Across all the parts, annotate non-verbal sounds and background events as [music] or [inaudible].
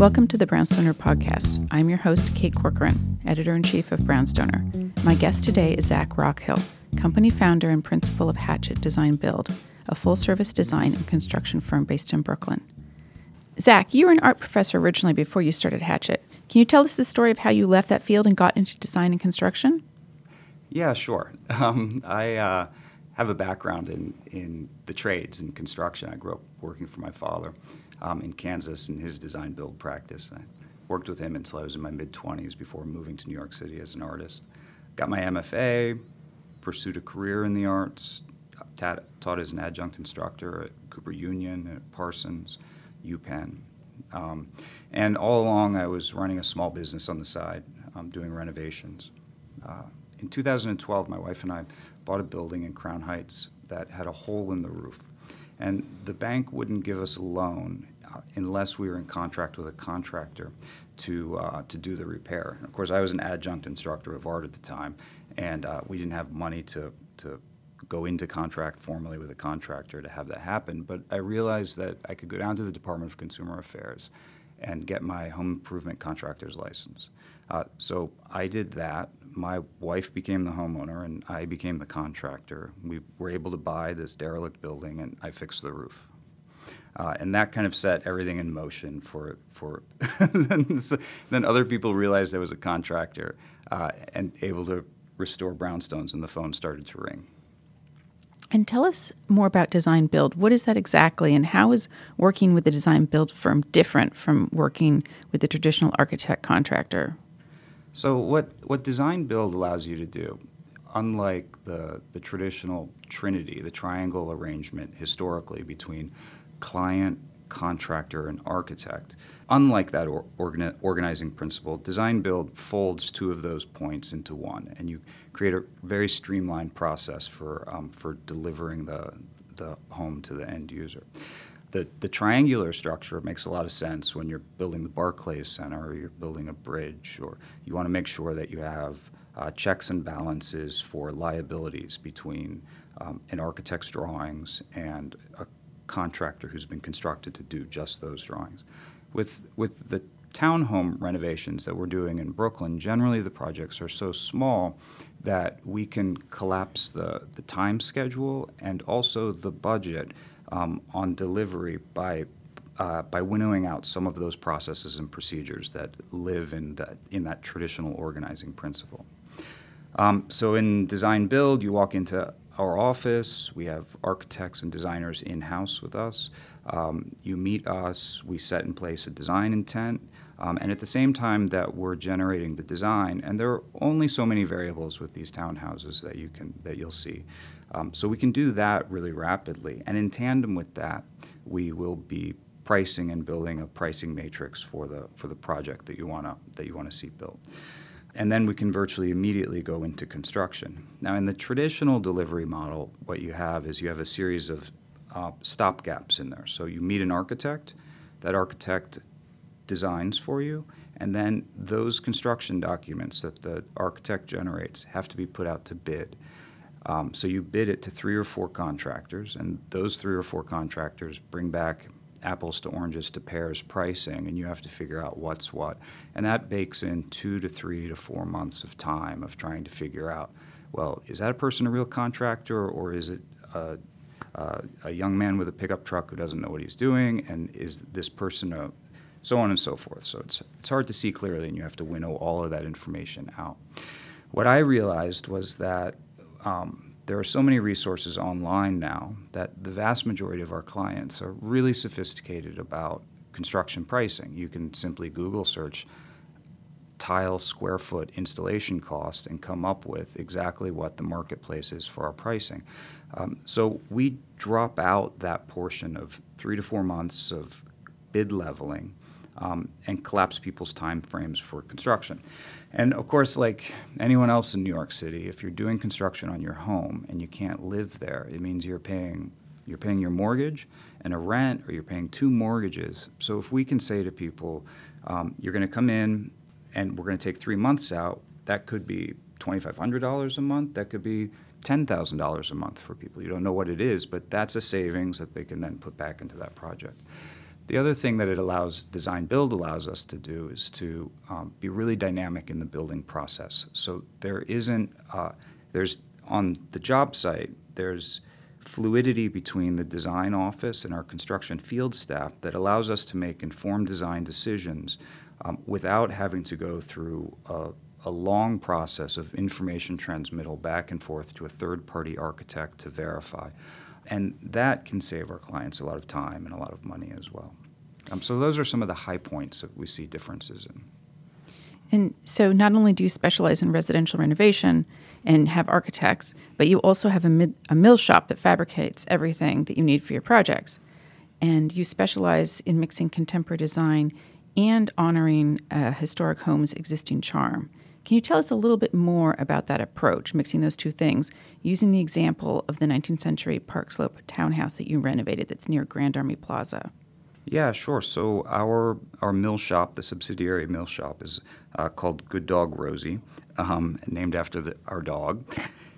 Welcome to the Brownstoner Podcast. I'm your host, Kate Corcoran, editor in chief of Brownstoner. My guest today is Zach Rockhill, company founder and principal of Hatchet Design Build, a full service design and construction firm based in Brooklyn. Zach, you were an art professor originally before you started Hatchet. Can you tell us the story of how you left that field and got into design and construction? Yeah, sure. [laughs] Um, I uh, have a background in, in the trades and construction. I grew up working for my father um, in Kansas in his design build practice. I worked with him until I was in my mid 20s before moving to New York City as an artist. Got my MFA, pursued a career in the arts, taught, taught as an adjunct instructor at Cooper Union, at Parsons, UPenn. Um, and all along, I was running a small business on the side, um, doing renovations. Uh, in 2012, my wife and I bought a building in Crown Heights that had a hole in the roof. And the bank wouldn't give us a loan uh, unless we were in contract with a contractor to, uh, to do the repair. And of course, I was an adjunct instructor of art at the time, and uh, we didn't have money to, to go into contract formally with a contractor to have that happen. But I realized that I could go down to the Department of Consumer Affairs and get my home improvement contractor's license. Uh, so I did that. My wife became the homeowner, and I became the contractor. We were able to buy this derelict building, and I fixed the roof. Uh, and that kind of set everything in motion for for. [laughs] then other people realized I was a contractor uh, and able to restore brownstones, and the phone started to ring. And tell us more about design build. What is that exactly, and how is working with a design build firm different from working with the traditional architect contractor? So, what, what design build allows you to do, unlike the, the traditional trinity, the triangle arrangement historically between client, contractor, and architect, unlike that or, organi- organizing principle, design build folds two of those points into one, and you create a very streamlined process for, um, for delivering the, the home to the end user. The, the triangular structure makes a lot of sense when you're building the Barclays Center or you're building a bridge, or you want to make sure that you have uh, checks and balances for liabilities between um, an architect's drawings and a contractor who's been constructed to do just those drawings. With, with the townhome renovations that we're doing in Brooklyn, generally the projects are so small that we can collapse the, the time schedule and also the budget um, on delivery by uh, by winnowing out some of those processes and procedures that live in that in that traditional organizing principle. Um, so in design build, you walk into our office. We have architects and designers in house with us. Um, you meet us. We set in place a design intent. Um, and at the same time that we're generating the design, and there are only so many variables with these townhouses that you can that you'll see. Um, so we can do that really rapidly. And in tandem with that, we will be pricing and building a pricing matrix for the for the project that you wanna that you wanna see built. And then we can virtually immediately go into construction. Now, in the traditional delivery model, what you have is you have a series of uh, stop gaps in there. So you meet an architect, that architect designs for you, and then those construction documents that the architect generates have to be put out to bid. Um, so you bid it to three or four contractors, and those three or four contractors bring back apples to oranges to pears pricing, and you have to figure out what's what. And that bakes in two to three to four months of time of trying to figure out well, is that a person a real contractor, or is it a, a, a young man with a pickup truck who doesn't know what he's doing, and is this person a so on and so forth. So it's, it's hard to see clearly, and you have to winnow all of that information out. What I realized was that um, there are so many resources online now that the vast majority of our clients are really sophisticated about construction pricing. You can simply Google search tile square foot installation cost and come up with exactly what the marketplace is for our pricing. Um, so we drop out that portion of three to four months of bid leveling um, and collapse people's time frames for construction. And of course, like anyone else in New York City, if you're doing construction on your home and you can't live there, it means you're paying you're paying your mortgage and a rent, or you're paying two mortgages. So if we can say to people, um, you're going to come in and we're going to take three months out, that could be $2,500 a month. That could be $10,000 a month for people. You don't know what it is, but that's a savings that they can then put back into that project. The other thing that it allows design build allows us to do is to um, be really dynamic in the building process. So there isn't uh, there's on the job site there's fluidity between the design office and our construction field staff that allows us to make informed design decisions um, without having to go through a, a long process of information transmittal back and forth to a third party architect to verify. And that can save our clients a lot of time and a lot of money as well. Um, so, those are some of the high points that we see differences in. And so, not only do you specialize in residential renovation and have architects, but you also have a, mid, a mill shop that fabricates everything that you need for your projects. And you specialize in mixing contemporary design and honoring a historic home's existing charm. Can you tell us a little bit more about that approach, mixing those two things, using the example of the 19th century Park Slope townhouse that you renovated that's near Grand Army Plaza? Yeah, sure. So our our mill shop, the subsidiary mill shop, is uh, called Good Dog Rosie, um, named after the, our dog.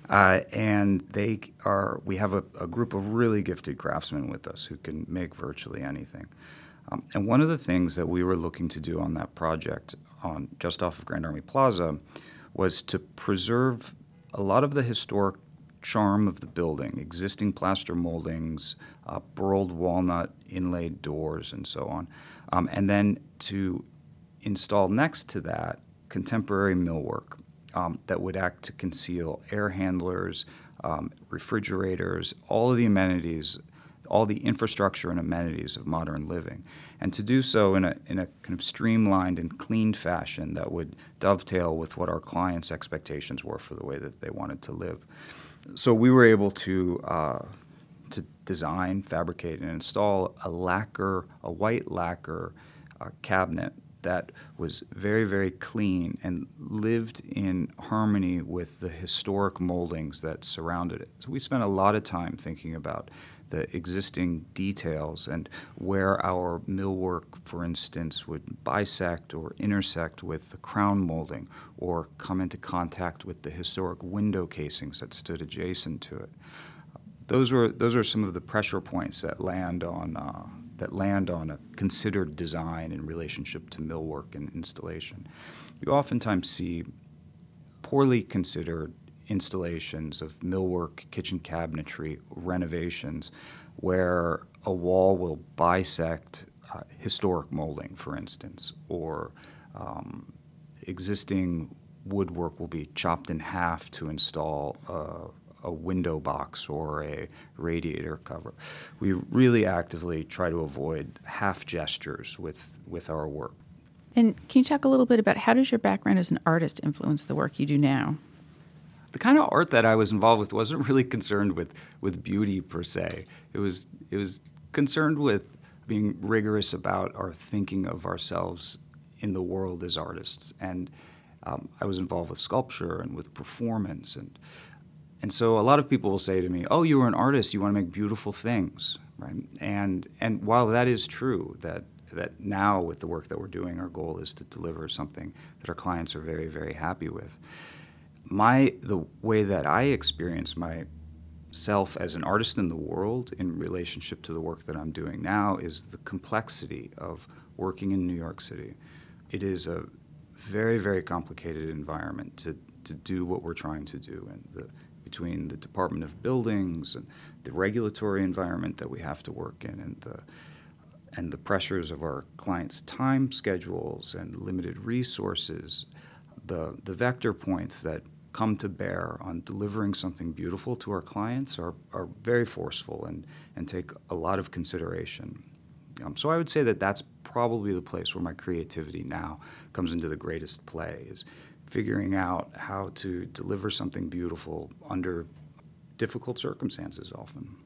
Uh, and they are we have a, a, group of really gifted craftsmen with us who can make virtually anything. Um, and one of the things that we were looking to do on that project, on just off of Grand Army Plaza, was to preserve a lot of the historic charm of the building, existing plaster moldings, uh, burled walnut inlaid doors, and so on. Um, and then to install next to that contemporary millwork um, that would act to conceal air handlers, um, refrigerators, all of the amenities, all the infrastructure and amenities of modern living. And to do so in a, in a kind of streamlined and clean fashion that would dovetail with what our clients' expectations were for the way that they wanted to live so we were able to uh, to design, fabricate, and install a lacquer, a white lacquer uh, cabinet that was very, very clean and lived in harmony with the historic moldings that surrounded it. So we spent a lot of time thinking about the existing details and where our millwork, for instance, would bisect or intersect with the crown molding or come into contact with the historic window casings that stood adjacent to it. Those were those are some of the pressure points that land on uh, that land on a considered design in relationship to millwork and installation. You oftentimes see poorly considered installations of millwork, kitchen cabinetry, renovations, where a wall will bisect uh, historic molding, for instance, or um, existing woodwork will be chopped in half to install a, a window box or a radiator cover. We really actively try to avoid half gestures with, with our work. And can you talk a little bit about how does your background as an artist influence the work you do now? the kind of art that I was involved with wasn't [laughs] really concerned with with beauty per se. It was it was concerned with being rigorous about our thinking of ourselves in the world as artists. And um, I was involved with sculpture and with performance and and so a lot of people will say to me, "Oh, you are an artist. You want to make beautiful things, right?" And and while that is true, that that now with the work that we're doing, our goal is to deliver something that our clients are very very happy with my the way that I experience myself as an artist in the world in relationship to the work that I'm doing now is the complexity of working in New York City. It is a very very complicated environment to to do what we're trying to do and the between the Department of Buildings and the regulatory environment that we have to work in and the and the pressures of our clients' time schedules and limited resources, the the vector points that come to bear on delivering something beautiful to our clients are, are very forceful and, and take a lot of consideration. Um, so I would say that that's probably the place where my creativity now comes into the greatest play is figuring out how to deliver something beautiful under difficult circumstances often.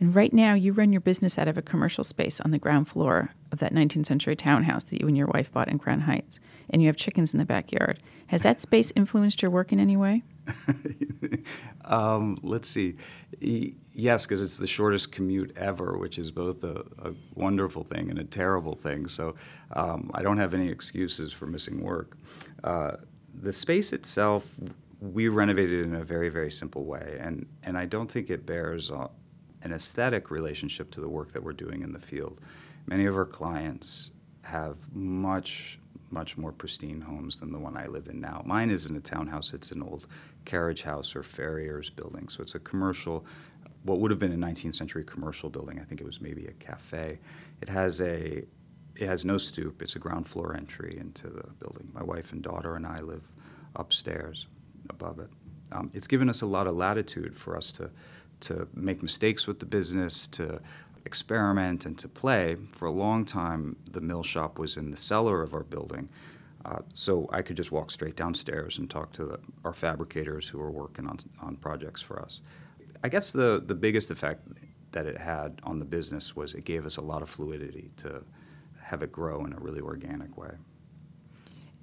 And right now, you run your business out of a commercial space on the ground floor of that 19th century townhouse that you and your wife bought in Crown Heights, and you have chickens in the backyard. Has that space influenced your work in any way? [laughs] um, let's see. yes, because it's the shortest commute ever, which is both a, a wonderful thing and a terrible thing. So um, I don't have any excuses for missing work. Uh, the space itself, we renovated in a very, very simple way, and, and I don't think it bears uh, an aesthetic relationship to the work that we're doing in the field. many of our clients have much much more pristine homes than the one I live in now. Mine isn't a townhouse, it's an old carriage house or farrier's building. So it's a commercial, what would have been a 19th century commercial building. I think it was maybe a cafe. It has a it has no stoop. It's a ground floor entry into the building. My wife and daughter and I live upstairs above it. Um, it's given us a lot of latitude for us to to make mistakes with the business, to experiment and to play. For a long time, the mill shop was in the cellar of our building. Uh, so I could just walk straight downstairs and talk to the, our fabricators who were working on, on projects for us. I guess the, the biggest effect that it had on the business was it gave us a lot of fluidity to have it grow in a really organic way.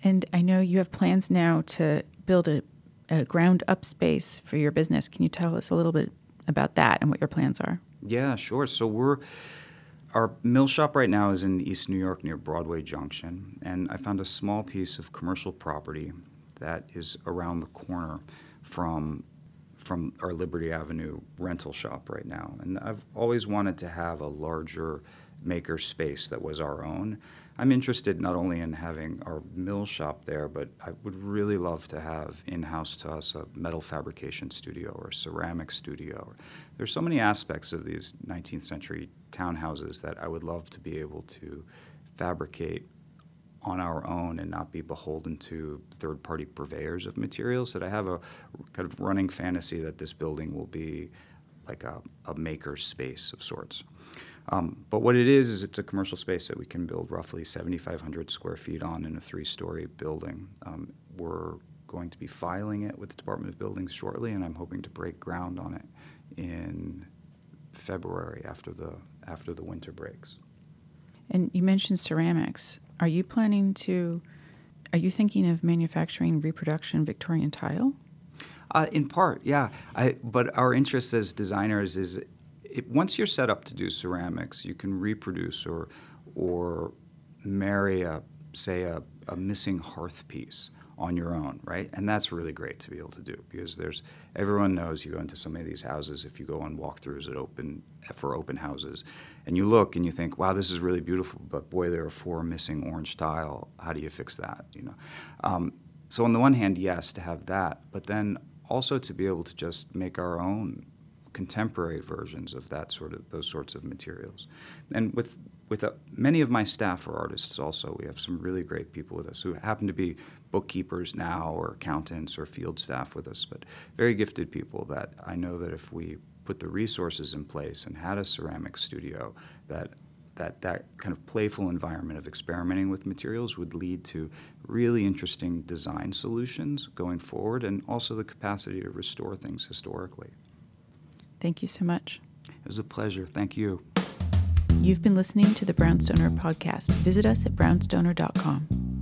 And I know you have plans now to build a, a ground up space for your business. Can you tell us a little bit about that and what your plans are? Yeah, sure. So we're our mill shop right now is in East New York near Broadway Junction, and I found a small piece of commercial property that is around the corner from from our Liberty Avenue rental shop right now. And I've always wanted to have a larger maker space that was our own. I'm interested not only in having our mill shop there, but I would really love to have in house to us a metal fabrication studio or a ceramic studio. There's so many aspects of these 19th century townhouses that I would love to be able to fabricate on our own and not be beholden to third party purveyors of materials. That I have a kind of running fantasy that this building will be like a, a maker space of sorts. Um, but what it is is it's a commercial space that we can build roughly 7,500 square feet on in a three-story building. Um, we're going to be filing it with the Department of Buildings shortly, and I'm hoping to break ground on it in February after the after the winter breaks. And you mentioned ceramics. Are you planning to? Are you thinking of manufacturing reproduction Victorian tile? Uh, in part, yeah. I, but our interest as designers is it, once you're set up to do ceramics, you can reproduce or or marry a say a, a missing hearth piece on your own, right? And that's really great to be able to do because there's everyone knows you go into so many of these houses. If you go on walkthroughs at open for open houses, and you look and you think, wow, this is really beautiful, but boy, there are four missing orange tile. How do you fix that? You know. Um, so on the one hand, yes, to have that, but then also to be able to just make our own contemporary versions of that sort of those sorts of materials. And with with uh, many of my staff are artists also. We have some really great people with us who happen to be bookkeepers now or accountants or field staff with us, but very gifted people that I know that if we put the resources in place and had a ceramic studio that that that kind of playful environment of experimenting with materials would lead to really interesting design solutions going forward and also the capacity to restore things historically. Thank you so much. It was a pleasure. Thank you. You've been listening to the Brownstoner podcast. Visit us at brownstoner.com.